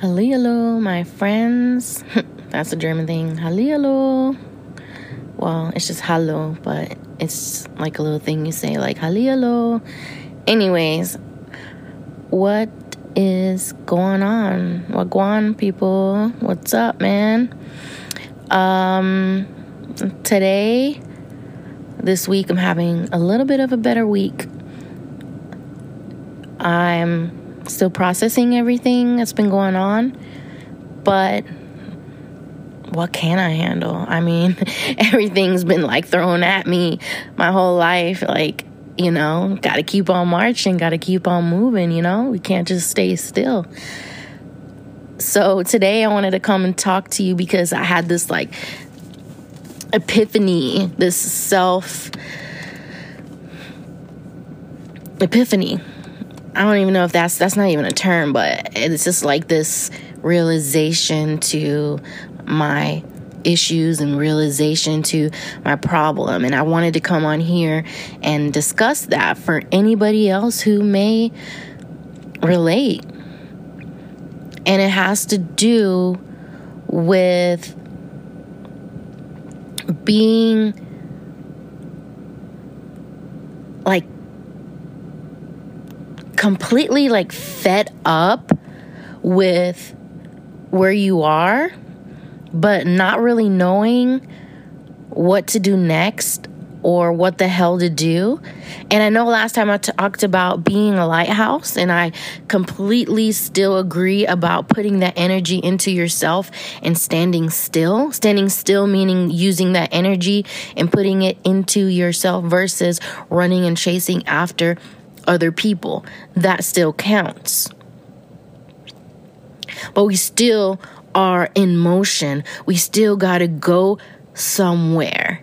Hallihallo, my friends. That's a German thing. Hallihallo. Well, it's just hallo, but it's like a little thing you say, like Hallihallo. Anyways, what is going on? Going, people? What's up, man? Um, today, this week, I'm having a little bit of a better week. I'm still processing everything that's been going on, but what can I handle? I mean, everything's been like thrown at me my whole life. Like, you know, got to keep on marching, got to keep on moving, you know? We can't just stay still. So, today I wanted to come and talk to you because I had this like epiphany, this self epiphany. I don't even know if that's that's not even a term, but it's just like this realization to my issues and realization to my problem. And I wanted to come on here and discuss that for anybody else who may relate. And it has to do with being completely like fed up with where you are, but not really knowing what to do next or what the hell to do. And I know last time I talked about being a lighthouse, and I completely still agree about putting that energy into yourself and standing still. Standing still meaning using that energy and putting it into yourself versus running and chasing after other people. That still counts. But we still are in motion. We still got to go somewhere.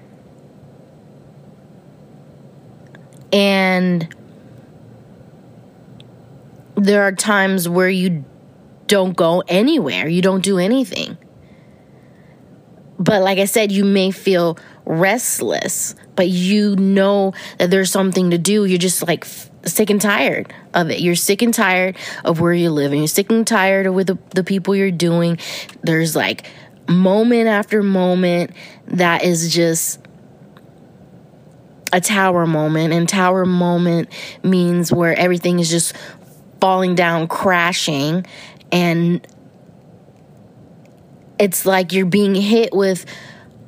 And there are times where you don't go anywhere, you don't do anything. But like I said, you may feel restless, but you know that there's something to do. You're just like sick and tired of it. You're sick and tired of where you live, and you're sick and tired of with the, the people you're doing. There's like moment after moment that is just a tower moment, and tower moment means where everything is just falling down, crashing, and it's like you're being hit with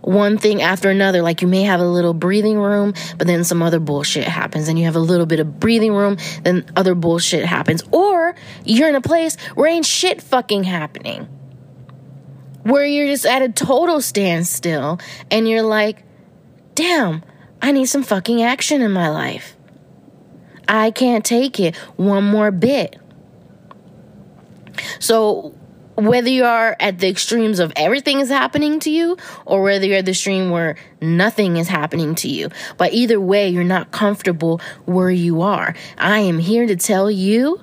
one thing after another. Like you may have a little breathing room, but then some other bullshit happens, and you have a little bit of breathing room, then other bullshit happens. Or you're in a place where ain't shit fucking happening. Where you're just at a total standstill, and you're like, damn, I need some fucking action in my life. I can't take it one more bit. So, whether you are at the extremes of everything is happening to you or whether you're at the extreme where nothing is happening to you. But either way, you're not comfortable where you are. I am here to tell you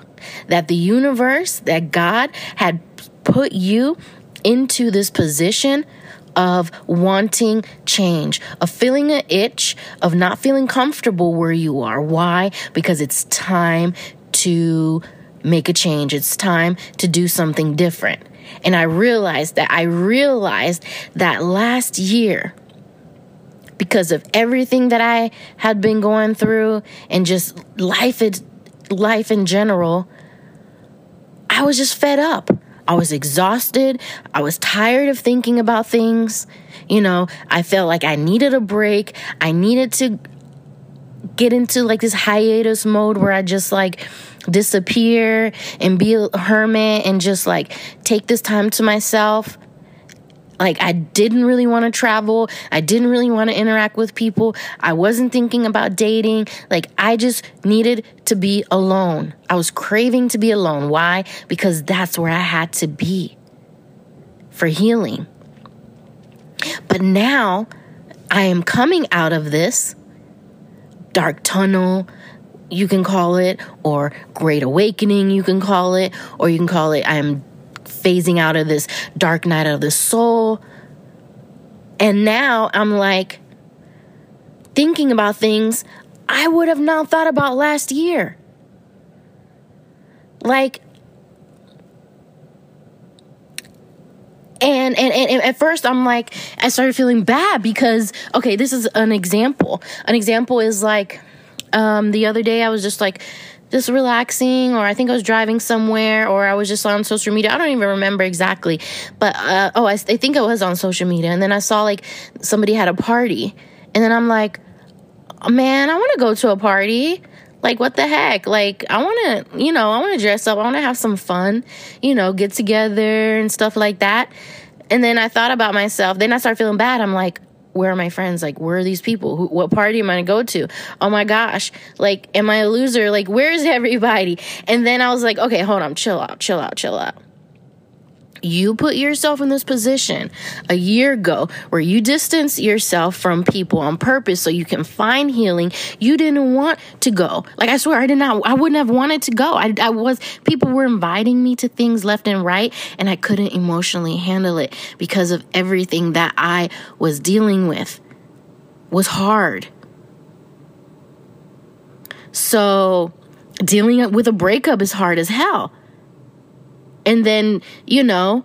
that the universe, that God had put you into this position of wanting change, of feeling an itch, of not feeling comfortable where you are. Why? Because it's time to make a change. It's time to do something different. And I realized that I realized that last year, because of everything that I had been going through and just life, life in general, I was just fed up. I was exhausted. I was tired of thinking about things. You know, I felt like I needed a break. I needed to get into like this hiatus mode where I just like disappear and be a hermit and just like take this time to myself. Like, I didn't really want to travel. I didn't really want to interact with people. I wasn't thinking about dating. Like, I just needed to be alone. I was craving to be alone. Why? Because that's where I had to be for healing. But now I am coming out of this dark tunnel, you can call it, or great awakening, you can call it, or you can call it I am phasing out of this dark night of the soul. And now I'm like thinking about things I would have not thought about last year. Like, And, and, and at first I'm like, I started feeling bad because, okay, this is an example. An example is like, um, the other day I was just like, just relaxing, or I think I was driving somewhere, or I was just on social media. I don't even remember exactly, but uh, oh, I, I think I was on social media, and then I saw like somebody had a party, and then I'm like, man, I want to go to a party. Like, what the heck? Like, I want to, you know, I want to dress up. I want to have some fun, you know, get together and stuff like that. And then I thought about myself. Then I started feeling bad. I'm like, where are my friends? Like, where are these people? Who, what party am I gonna go to? Oh my gosh. Like, am I a loser? Like, where's everybody? And then I was like, okay, hold on, chill out, chill out, chill out. You put yourself in this position a year ago where you distance yourself from people on purpose so you can find healing. You didn't want to go. Like, I swear, I did not, I wouldn't have wanted to go. I, I was, people were inviting me to things left and right, and I couldn't emotionally handle it because of everything that I was dealing with was hard. So, dealing with a breakup is hard as hell. And then, you know,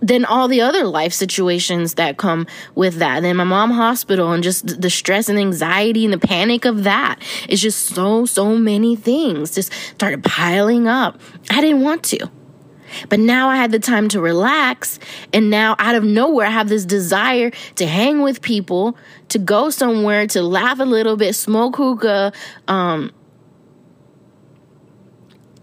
then all the other life situations that come with that. And then my mom hospital and just the stress and anxiety and the panic of that. It's just so, so many things just started piling up. I didn't want to. But now I had the time to relax. And now out of nowhere, I have this desire to hang with people, to go somewhere, to laugh a little bit, smoke hookah, um,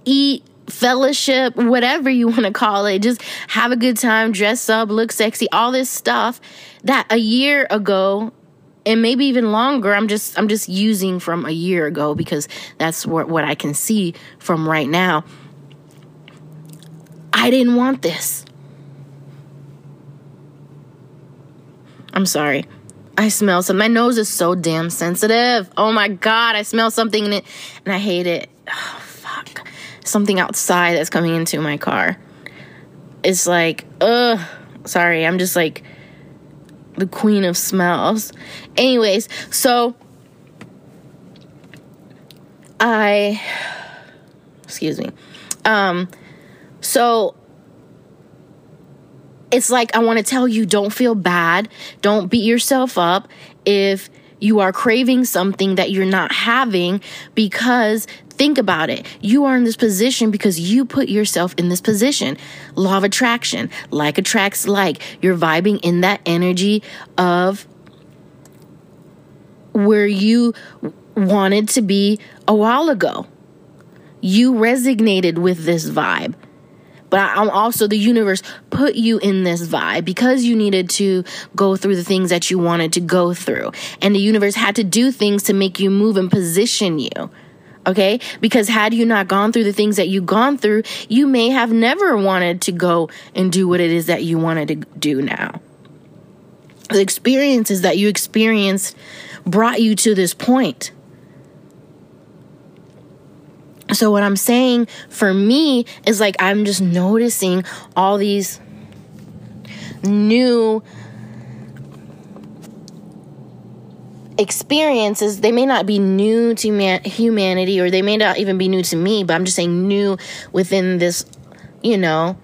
eat, fellowship, whatever you want to call it. Just have a good time, dress up, look sexy, all this stuff that a year ago and maybe even longer i'm just i'm just using from a year ago because that's what, what i can see from right now. I didn't want this. I'm sorry. I smell something my nose is so damn sensitive. Oh my god i smell something in it and i hate it. Oh, fuck something outside that's coming into my car. It's like, ugh, sorry, I'm just like the queen of smells. Anyways, so I, excuse me. Um, so it's like I want to tell you don't feel bad, don't beat yourself up if you are craving something that you're not having because Think about it. You are in this position because you put yourself in this position. Law of attraction, like attracts like. You're vibing in that energy of where you wanted to be a while ago. You resonated with this vibe. But I'm also the universe put you in this vibe because you needed to go through the things that you wanted to go through. And the universe had to do things to make you move and position you. Okay. Because had you not gone through the things that you've gone through, you may have never wanted to go and do what it is that you wanted to do now. The experiences that you experienced brought you to this point. So, what I'm saying for me is like, I'm just noticing all these new experiences they may not be new to man- humanity or they may not even be new to me but i'm just saying new within this you know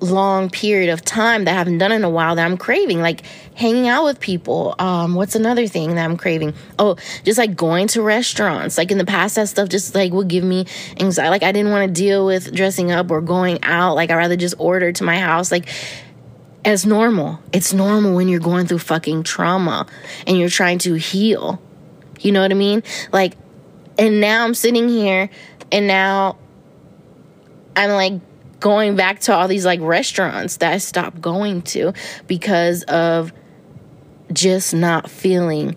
long period of time that i haven't done in a while that i'm craving like hanging out with people. Um what's another thing that i'm craving? Oh just like going to restaurants. Like in the past that stuff just like would give me anxiety like i didn't want to deal with dressing up or going out. Like i rather just order to my house. Like as normal. It's normal when you're going through fucking trauma and you're trying to heal. You know what I mean? Like, and now I'm sitting here and now I'm like going back to all these like restaurants that I stopped going to because of just not feeling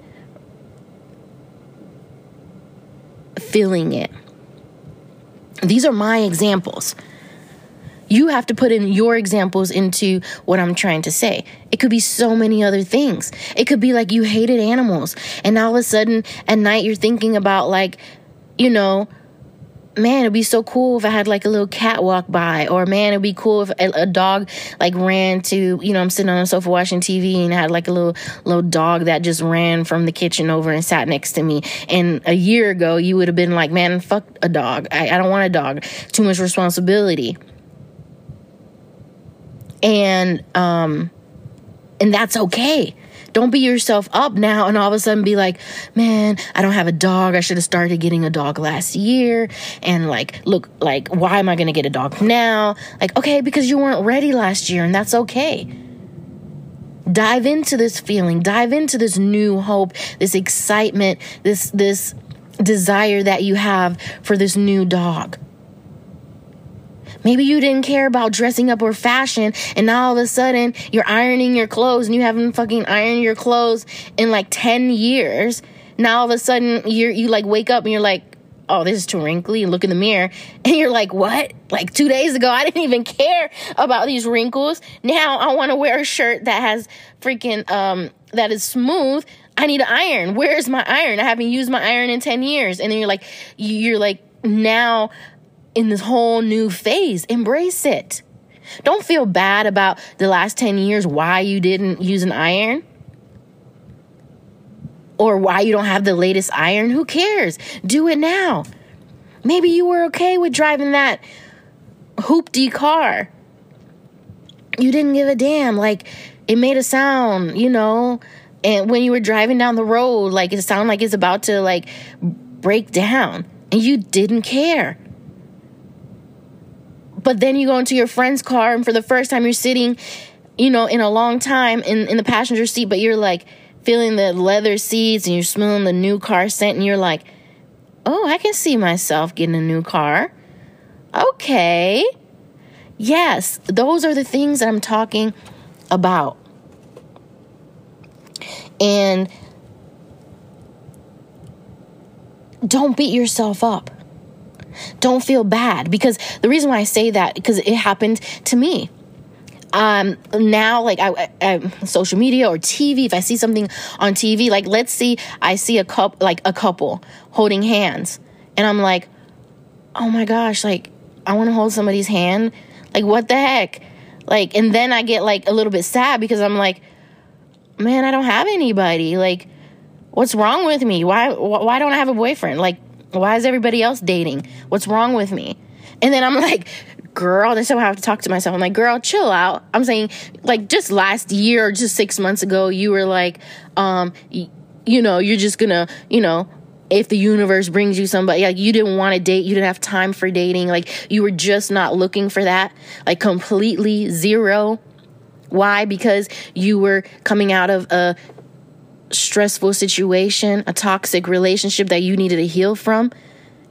feeling it. These are my examples. You have to put in your examples into what I'm trying to say. It could be so many other things. It could be like you hated animals, and all of a sudden at night you're thinking about, like, you know, man, it'd be so cool if I had like a little cat walk by, or man, it'd be cool if a, a, dog like ran to, you know, I'm sitting on a sofa watching TV and I had like a little little dog that just ran from the kitchen over and sat next to me. And a year ago, you would have been like, man, fuck a dog. I, I don't want a dog. Too much responsibility. And um and that's okay. Don't beat yourself up now and all of a sudden be like, man, I don't have a dog. I should have started getting a dog last year. And like, look, like, why am I going to get a dog now? Like, okay, because you weren't ready last year and that's okay. Dive into this feeling, dive into this new hope, this excitement, this, this desire that you have for this new dog. Maybe you didn't care about dressing up or fashion, and now all of a sudden you're ironing your clothes and you haven't fucking ironed your clothes in like 10 years. Now all of a sudden you're you like wake up and you're like, oh, this is too wrinkly, and look in the mirror, and you're like, what? Like two days ago, I didn't even care about these wrinkles. Now I want to wear a shirt that has freaking um that is smooth. I need an iron. Where's my iron? I haven't used my iron in 10 years. And then you're like, you're like, now in this whole new phase. Embrace it. Don't feel bad about the last 10 years why you didn't use an iron or why you don't have the latest iron. Who cares? Do it now. Maybe you were okay with driving that hoopty car. You didn't give a damn. Like it made a sound, you know, and when you were driving down the road, like it sounded like it's about to like break down and you didn't care. But then you go into your friend's car, and for the first time, you're sitting, you know, in a long time in, in the passenger seat, but you're like feeling the leather seats and you're smelling the new car scent, and you're like, oh, I can see myself getting a new car. Okay. Yes, those are the things that I'm talking about. And don't beat yourself up. Don't feel bad because the reason why I say that because it happened to me. Um, now, like I, I, social media or TV, if I see something on TV, like let's see, I see a couple, like a couple holding hands, and I'm like, oh my gosh, like I want to hold somebody's hand. Like what the heck? Like, and then I get like a little bit sad because I'm like, man, I don't have anybody. Like, what's wrong with me? Why, why don't I have a boyfriend? Like, why is everybody else dating? What's wrong with me? And then I'm like, girl, that's how I have to talk to myself. I'm like, girl, chill out. I'm saying, like, just last year or just six months ago, you were like, um, y- you know, you're just gonna, you know, if the universe brings you somebody, like, you didn't want to date, you didn't have time for dating, like, you were just not looking for that, like, completely zero. Why? Because you were coming out of a stressful situation, a toxic relationship that you needed to heal from.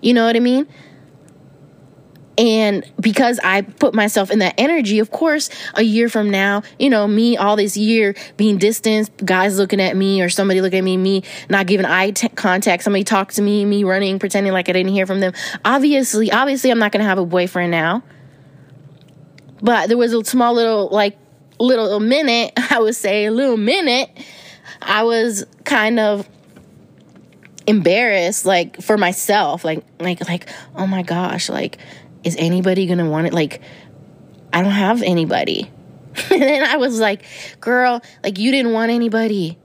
You know what I mean? And because I put myself in that energy, of course, a year from now, you know, me all this year being distant, guys looking at me or somebody looking at me, me not giving eye t- contact, somebody talk to me, me running, pretending like I didn't hear from them. Obviously, obviously, I'm not going to have a boyfriend now. But there was a small little, like, little minute, I would say, a little minute I was kind of embarrassed like for myself like like like oh my gosh like is anybody gonna want it? Like i don't have anybody. And then i was like girl like you didn't want anybody.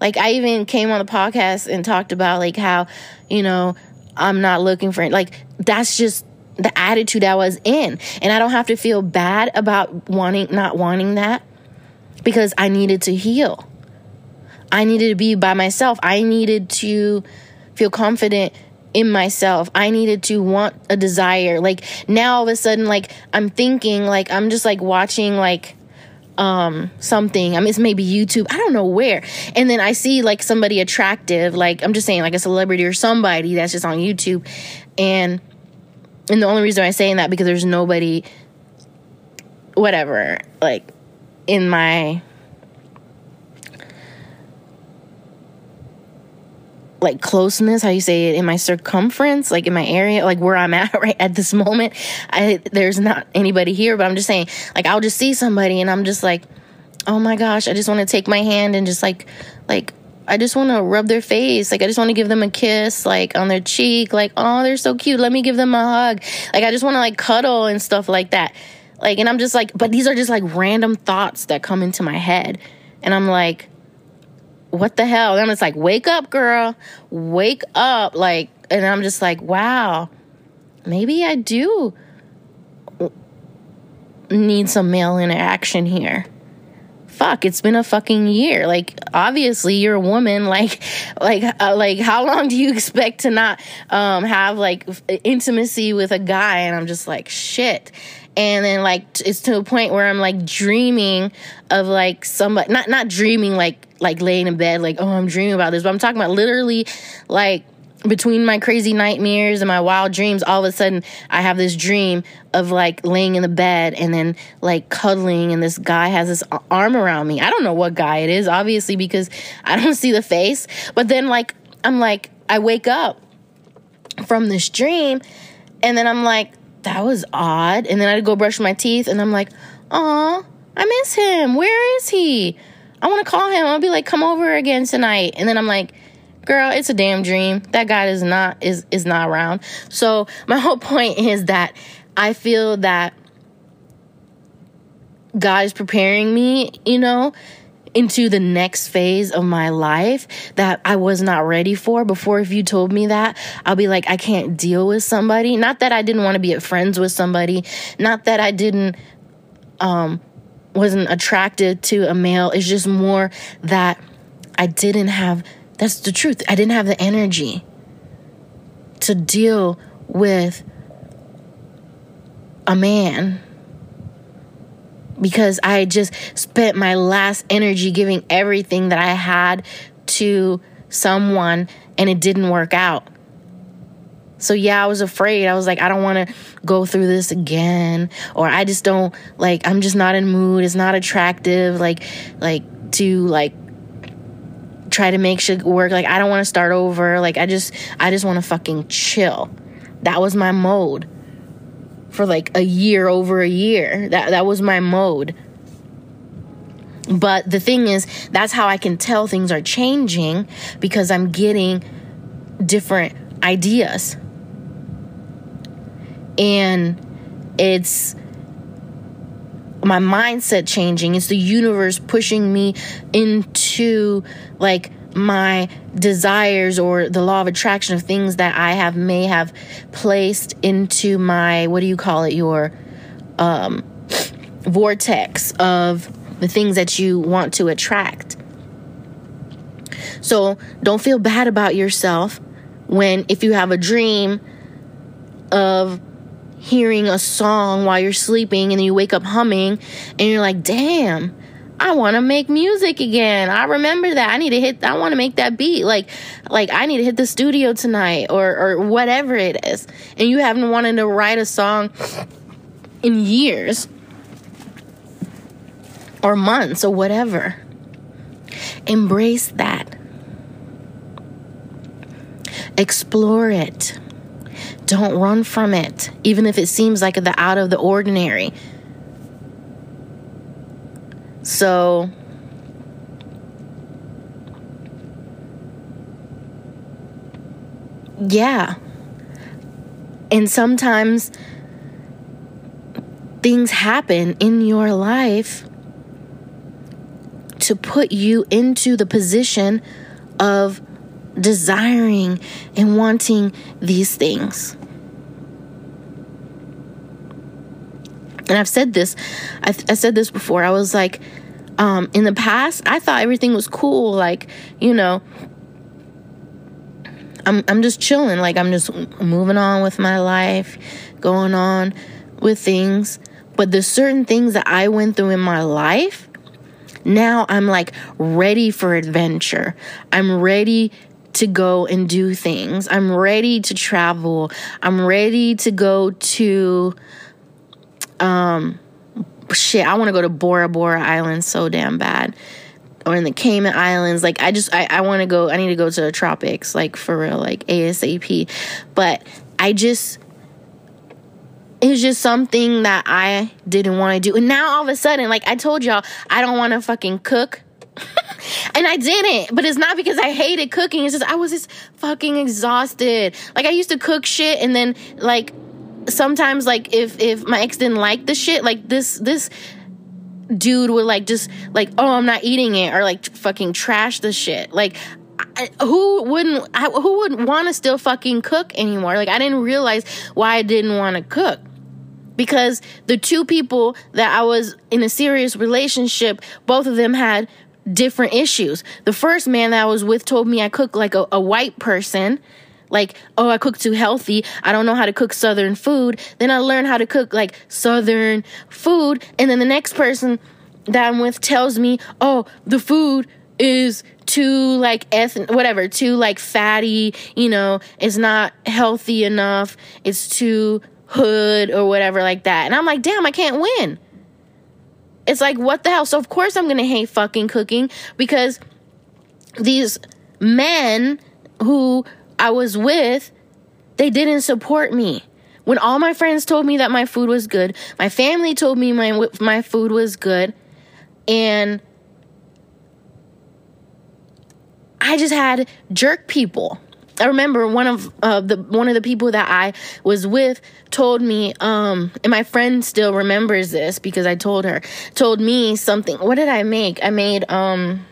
Like i even came on the podcast and talked about like how you know i'm not looking for it like that's just the attitude i was in. And i don't have to feel bad about wanting not wanting that because i needed to heal I needed to be by myself. I needed to feel confident in myself. I needed to want a desire. Like now all of a sudden like I'm thinking like I'm just like watching like um something. I mean it's maybe YouTube. I don't know where. And then I see like somebody attractive, like I'm just saying like a celebrity or somebody that's just on YouTube and and the only reason I'm saying that because there's nobody whatever like in my like closeness how you say it in my circumference like in my area like where i'm at right at this moment. I there's not anybody here but i'm just saying like i'll just see somebody and i'm just like oh my gosh i just want to take my hand and just like like i just want to rub their face. Like i just want to give them a kiss like on their cheek like oh they're so cute. Let me give them a hug. Like i just want to like cuddle and stuff like that. Like and i'm just like but these are just like random thoughts that come into my head. And i'm like what the hell? And it's like, wake up, girl, wake up. Like, and I'm just like, wow, maybe I do need some male interaction here. Fuck it's been a fucking year. Like obviously you're a woman. Like like uh, like how long do you expect to not um have like intimacy with a guy? And i'm just like shit and then like it's to a point where i'm like dreaming of like somebody not not dreaming like like laying in bed like oh i'm dreaming about this but i'm talking about literally like between my crazy nightmares and my wild dreams, all of a sudden I have this dream of like laying in the bed and then like cuddling, and this guy has this arm around me. I don't know what guy it is, obviously, because I don't see the face. But then, like, I'm like, I wake up from this dream, and then I'm like, that was odd. And then I'd go brush my teeth, and I'm like, oh, I miss him. Where is he? I want to call him. I'll be like, come over again tonight. And then I'm like, girl it's a damn dream that guy is not is is not around so my whole point is that i feel that god is preparing me you know into the next phase of my life that I was not ready for. Before if you told me that I'll be like I can't deal with somebody. Not that I didn't want to be at friends with somebody. Not that I didn't um wasn't attracted to a male. It's just more that I didn't have that's the truth. I didn't have the energy to deal with a man because I just spent my last energy giving everything that I had to someone and it didn't work out. So yeah, I was afraid. I was like, I don't want to go through this again or I just don't like I'm just not in mood. It's not attractive like like to like try to make shit work. Like I don't want to start over. Like I just I just want to fucking chill. That was my mode for like a year over a year. That that was my mode. But the thing is, that's how I can tell things are changing because I'm getting different ideas. And it's my mindset changing. It's the universe pushing me into like my desires or the law of attraction of things that I have may have placed into my what do you call it your um vortex of the things that you want to attract. So don't feel bad about yourself when if you have a dream of hearing a song while you're sleeping and then you wake up humming and you're like, damn, I want to make music again. I remember that. I need to hit I want to make that beat. Like like I need to hit the studio tonight or or whatever it is. And you haven't wanted to write a song in years or months or whatever. Embrace that. Explore it. Don't run from it, even if it seems like the out of the ordinary. So, yeah. And sometimes things happen in your life to put you into the position of desiring and wanting these things. And I've said this, I, I said this before. I was like, um, in the past, I thought everything was cool. Like, you know, I'm I'm just chilling. Like I'm just moving on with my life, going on with things. But there's certain things that I went through in my life. Now I'm like ready for adventure. I'm ready to go and do things. I'm ready to travel. I'm ready to go to um, shit, I want to go to Bora Bora Island so damn bad. Or in the Cayman Islands. Like, I just, I, I want to go, I need to go to the tropics, like, for real, like, ASAP. But I just, it's just something that I didn't want to do. And now all of a sudden, like I told y'all, I don't want to fucking cook. and I didn't, but it's not because I hated cooking. It's just I was just fucking exhausted. Like I used to cook shit and then like sometimes like if if my ex didn't like the shit, like this this dude would like just like oh I'm not eating it or like fucking trash the shit. Like I, who wouldn't I, who wouldn't want to still fucking cook anymore? Like I didn't realize why I didn't want to cook. because the two people that I was in a serious relationship, both of them had different issues. The first man that I was with told me I cook like a, a white person. Like, oh, I cook too healthy. I don't know how to cook Southern food. Then I learn how to cook like Southern food. And then the next person that I'm with tells me, oh, the food is too like ethnic whatever too like fatty you know it's not healthy enough it's too hood or whatever like that and i'm like damn i can't win it's like what the hell so of course i'm gonna hate fucking cooking because these men who i was with they didn't support me when all my friends told me that my food was good my family told me my my food was good and I just had jerk people. I remember one of uh, the one of the people that I was with told me, um, and my friend still remembers this because I told her, told me something. What did I make? I made um,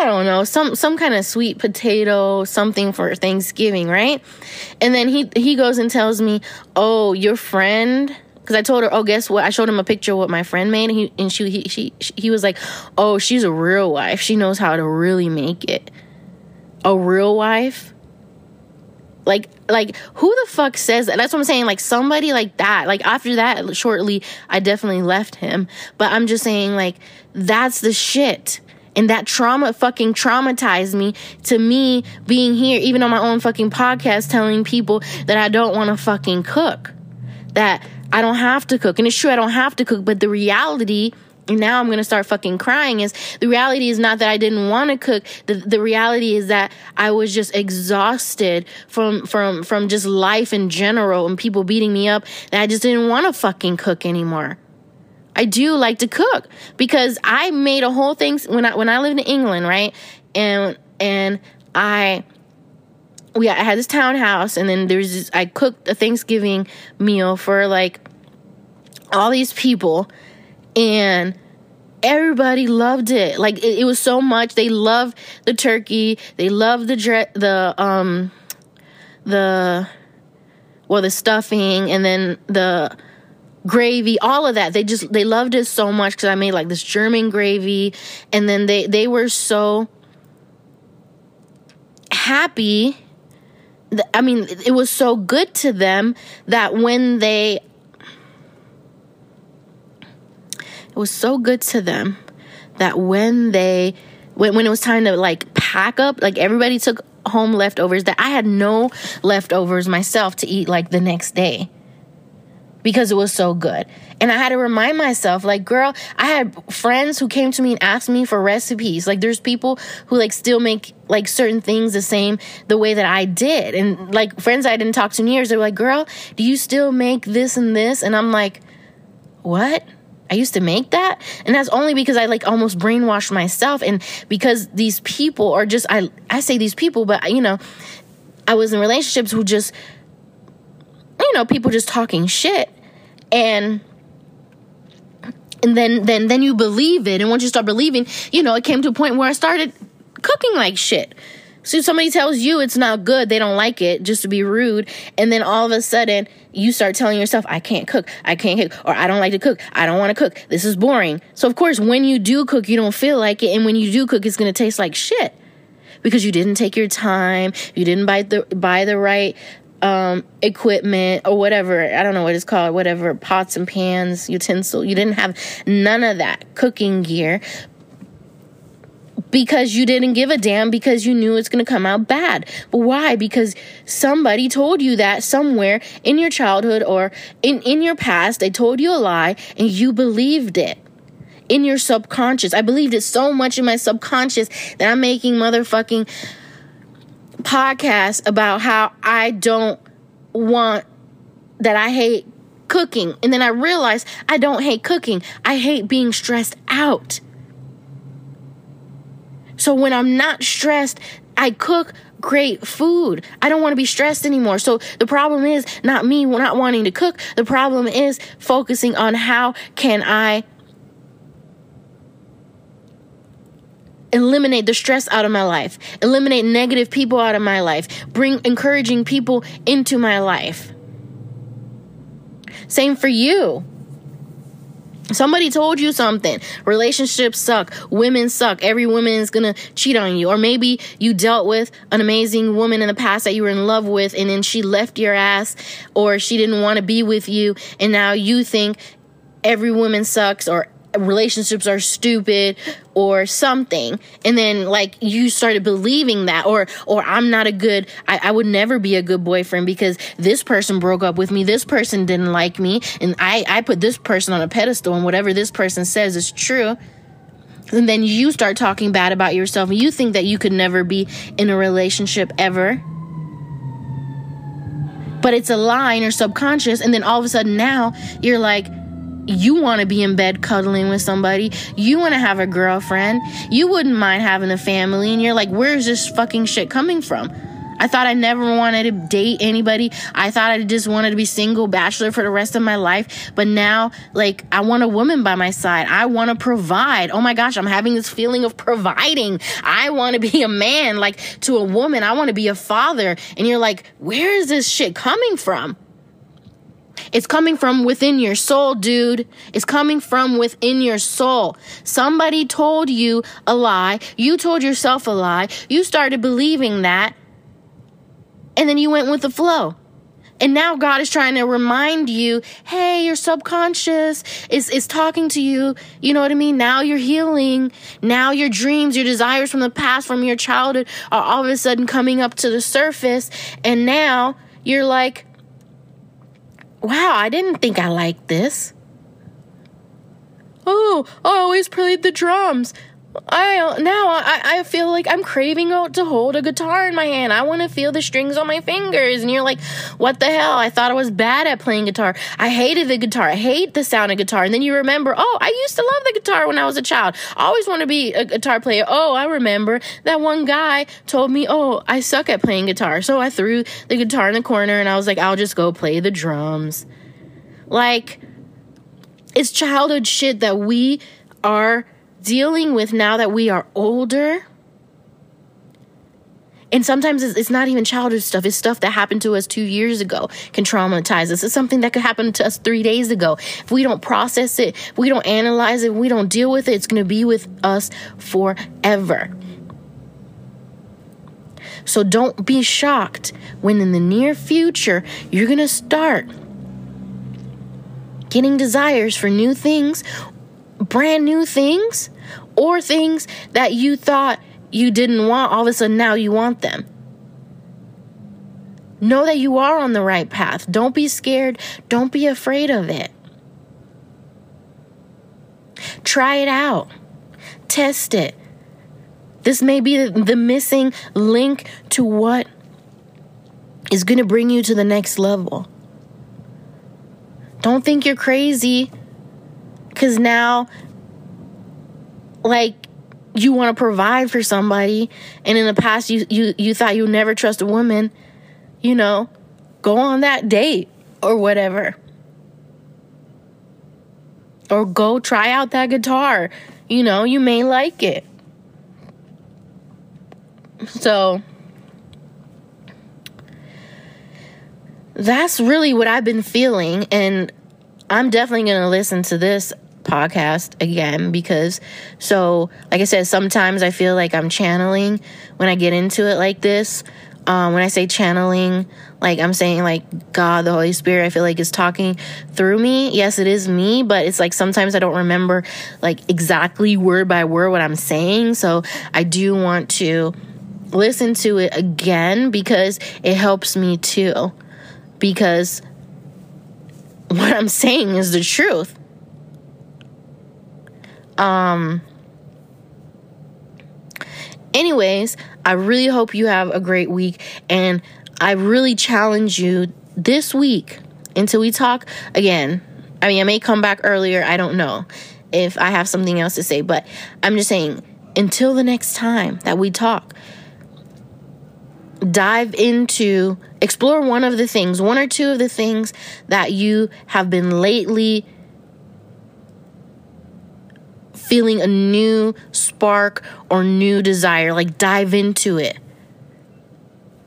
I don't know, some some kind of sweet potato, something for Thanksgiving, right? And then he he goes and tells me, "Oh, your friend." Because I told her, oh, guess what? I showed him a picture of what my friend made, and he and she he she he was like, oh, she's a real wife. She knows how to really make it. A real wife. Like like who the fuck says that? That's what I'm saying. Like somebody like that. Like after that, shortly, I definitely left him. But I'm just saying, like that's the shit. And that trauma fucking traumatized me to me being here, even on my own fucking podcast, telling people that I don't want to fucking cook. That I don't have to cook. And it's true, I don't have to cook, but the reality and now I'm gonna start fucking crying is the reality is not that I didn't want to cook. The the reality is that I was just exhausted from from from just life in general and people beating me up that I just didn't want to fucking cook anymore. I do like to cook because I made a whole thing when I when I lived in England, right? And and I we I had this townhouse and then there's this, I cooked a Thanksgiving meal for like all these people and everybody loved it. Like it, it was so much. They loved the turkey. They loved the dre- the um the well the stuffing and then the gravy all of that. They just they loved it so much because i made like this german gravy and then they they were so happy i mean it was so good to them that when they it was so good to them that when they when, when it was time to like pack up like everybody took home leftovers that i had no leftovers myself to eat like the next day because it was so good. And I had to remind myself, like, girl, I had friends who came to me and asked me for recipes. Like, there's people who like still make like certain things the same the way that I did. And like friends I didn't talk to in years, they were like, girl, do you still make this and this? And I'm like, what? I used to make that. And that's only because I like almost brainwashed myself. And because these people are just, I, I say these people, but you know, I was in relationships who just, you know, people just talking shit. And, and then, then, then you believe it. And once you start believing, you know, it came to a point where I started cooking like shit. So somebody tells you it's not good, they don't like it, just to be rude, and then all of a sudden you start telling yourself, I can't cook, I can't cook, or I don't like to cook, I don't want to cook, this is boring. So of course, when you do cook, you don't feel like it, and when you do cook, it's gonna taste like shit. Because you didn't take your time, you didn't buy the buy the right um, equipment or whatever. I don't know what it's called, whatever pots and pans, utensil. You didn't have none of that cooking gear because you didn't give a damn because you knew it's going to come out bad. But why? Because somebody told you that somewhere in your childhood or in, in your past, they told you a lie and you believed it in your subconscious. I believed it so much in my subconscious that I'm making motherfucking podcasts about how I don't want that I hate cooking. And then I realized I don't hate cooking. I hate being stressed out. So when I'm not stressed, I cook great food. I don't want to be stressed anymore. So the problem is not me not wanting to cook. The problem is focusing on how can I eliminate the stress out of my life, eliminate negative people out of my life, bring encouraging people into my life. Same for you. Somebody told you something. Relationships suck. Women suck. Every woman is going to cheat on you. Or maybe you dealt with an amazing woman in the past that you were in love with and then she left your ass or she didn't want to be with you and now you think every woman sucks or relationships are stupid or something. And then like you started believing that or or i'm not a good I, I would never be a good boyfriend because this person broke up with me this person didn't like me and i i put this person on a pedestal and whatever this person says is true. And then you start talking bad about yourself and you think that you could never be in a relationship ever. But it's a lie in your subconscious and then all of a sudden now you're like you want to be in bed cuddling with somebody. You want to have a girlfriend. You wouldn't mind having a family. And you're like, where's this fucking shit coming from? I thought I never wanted to date anybody. I thought I just wanted to be single bachelor for the rest of my life. But now, like, I want a woman by my side. I want to provide. Oh my gosh, I'm having this feeling of providing. I want to be a man, like, to a woman. I want to be a father. And you're like, where is this shit coming from? It's coming from within your soul, dude. It's coming from within your soul. Somebody told you a lie. You told yourself a lie. You started believing that. And then you went with the flow. And now God is trying to remind you, hey, your subconscious is, is talking to you. You know what I mean? Now you're healing. Now your dreams, your desires from the past, from your childhood are all of a sudden coming up to the surface. And now you're like, wow, I didn't think I liked this. Oh, oh I always played the drums. I now I, I feel like I'm craving out to hold a guitar in my hand. I want to feel the strings on my fingers. And you're like, what the hell? I thought I was bad at playing guitar. I hated the guitar. I hate the sound of guitar. And then you remember, oh, I used to love the guitar when I was a child. I always want to be a guitar player. Oh, I remember that one guy told me, oh, I suck at playing guitar. So I threw the guitar in the corner and I was like, I'll just go play the drums. Like, it's childhood shit that we are dealing with now that we are older. And sometimes it's, not even childhood stuff. It's stuff that happened to us two years ago can traumatize us. It's something that could happen to us three days ago. If we don't process it, if we don't analyze it, we don't deal with it, it's going to be with us forever. So don't be shocked when in the near future you're going to start getting desires for new things, brand new things, or things that you thought you didn't want, all of a sudden now you want them. Know that you are on the right path. Don't be scared. Don't be afraid of it. Try it out. Test it. This may be the missing link to what is going to bring you to the next level. Don't think you're crazy because now, like, you want to provide for somebody, and in the past, you, you, you thought you'd never trust a woman, you know, go on that date or whatever. Or go try out that guitar. You know, you may like it. So, that's really what I've been feeling. And I'm definitely going to listen to this podcast again because, so, like I said, sometimes I feel like I'm channeling when I get into it like this. Um, when I say channeling, like I'm saying, like God, the Holy Spirit, I feel like is talking through me. Yes, it is me, but it's like sometimes I don't remember like exactly word by word what I'm saying. So I do want to listen to it again because it helps me too because what I'm saying is the truth. Um anyways, I really hope you have a great week and I really challenge you this week until we talk again. I mean, I may come back earlier, I don't know if I have something else to say, but I'm just saying until the next time that we talk, dive into explore one of the things, one or two of the things that you have been lately feeling a new spark or new desire. Like dive into it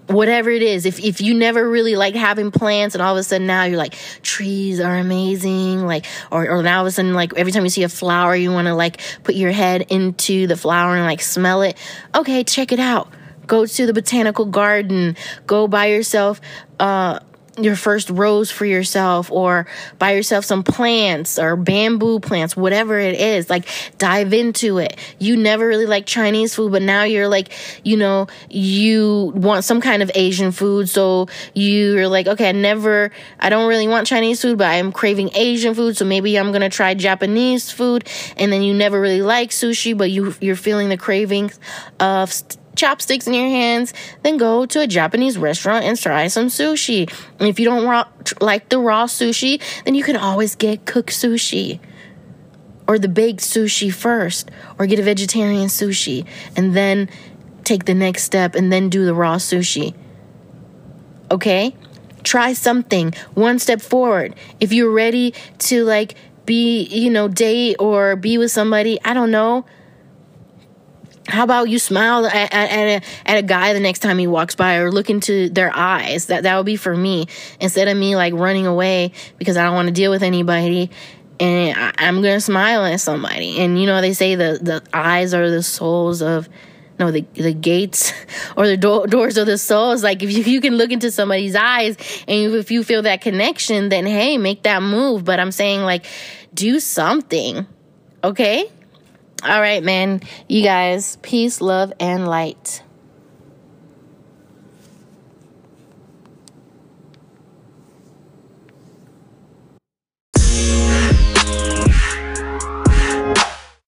whatever it is if if you never really like having plants and all of a sudden now you're like trees are amazing like or or now all of a sudden like every time you see a flower you want to like put your head into the flower and like smell it okay check it out go to the botanical garden go buy yourself uh your first rose for yourself or buy yourself some plants or bamboo plants, whatever it is. Like dive into it. You never really like Chinese food, but now you're like, you know, you want some kind of Asian food. So you're like, okay, I never, I don't really want Chinese food, but I'm craving Asian food. So maybe I'm going to try Japanese food. And then you never really like sushi, but you, you're feeling the cravings of st- chopsticks in your hands, then go to a Japanese restaurant and try some sushi. And if you don't raw, like the raw sushi, then you can always get cooked sushi or the baked sushi first, or get a vegetarian sushi and then take the next step and then do the raw sushi. Okay? Try something one step forward. If you're ready to like be, you know, date or be with somebody, I don't know how about you smile at, at, a, at a guy the next time he walks by or look into their eyes? That that would be for me. Instead of me like running away because i don't want to deal with anybody and I, i'm gonna smile at somebody. And you know they say the the eyes are the souls of no the the gates or the do- doors of the souls. Like if you, you can look into somebody's eyes and if you feel that connection then hey make that move. But i'm saying like do something okay all right, man. You guys, peace, love, and light.